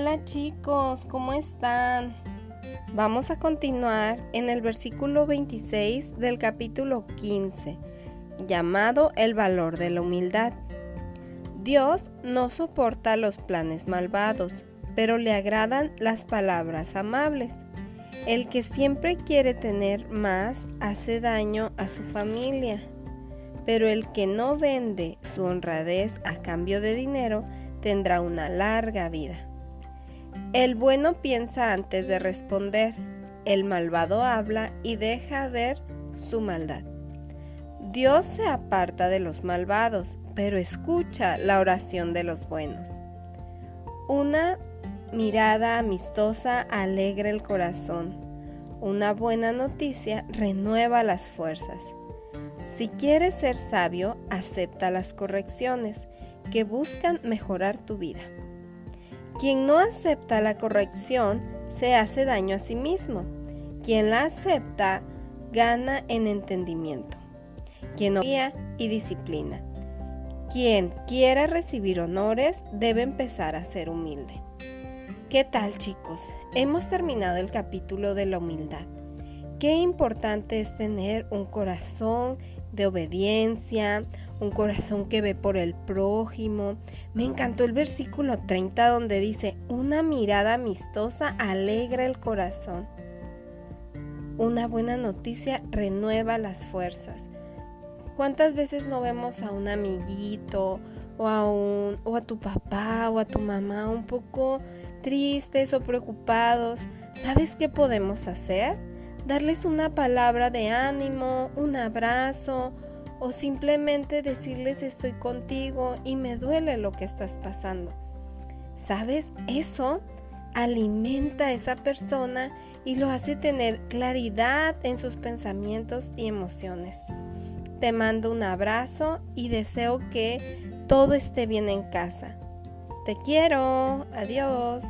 Hola chicos, ¿cómo están? Vamos a continuar en el versículo 26 del capítulo 15, llamado el valor de la humildad. Dios no soporta los planes malvados, pero le agradan las palabras amables. El que siempre quiere tener más hace daño a su familia, pero el que no vende su honradez a cambio de dinero tendrá una larga vida. El bueno piensa antes de responder, el malvado habla y deja ver su maldad. Dios se aparta de los malvados, pero escucha la oración de los buenos. Una mirada amistosa alegra el corazón. Una buena noticia renueva las fuerzas. Si quieres ser sabio, acepta las correcciones que buscan mejorar tu vida. Quien no acepta la corrección se hace daño a sí mismo. Quien la acepta gana en entendimiento. Quien obedece y disciplina. Quien quiera recibir honores debe empezar a ser humilde. ¿Qué tal chicos? Hemos terminado el capítulo de la humildad. Qué importante es tener un corazón de obediencia, un corazón que ve por el prójimo. Me encantó el versículo 30 donde dice, una mirada amistosa alegra el corazón. Una buena noticia renueva las fuerzas. ¿Cuántas veces no vemos a un amiguito o a, un, o a tu papá o a tu mamá un poco tristes o preocupados? ¿Sabes qué podemos hacer? Darles una palabra de ánimo, un abrazo, o simplemente decirles estoy contigo y me duele lo que estás pasando. ¿Sabes? Eso alimenta a esa persona y lo hace tener claridad en sus pensamientos y emociones. Te mando un abrazo y deseo que todo esté bien en casa. Te quiero. Adiós.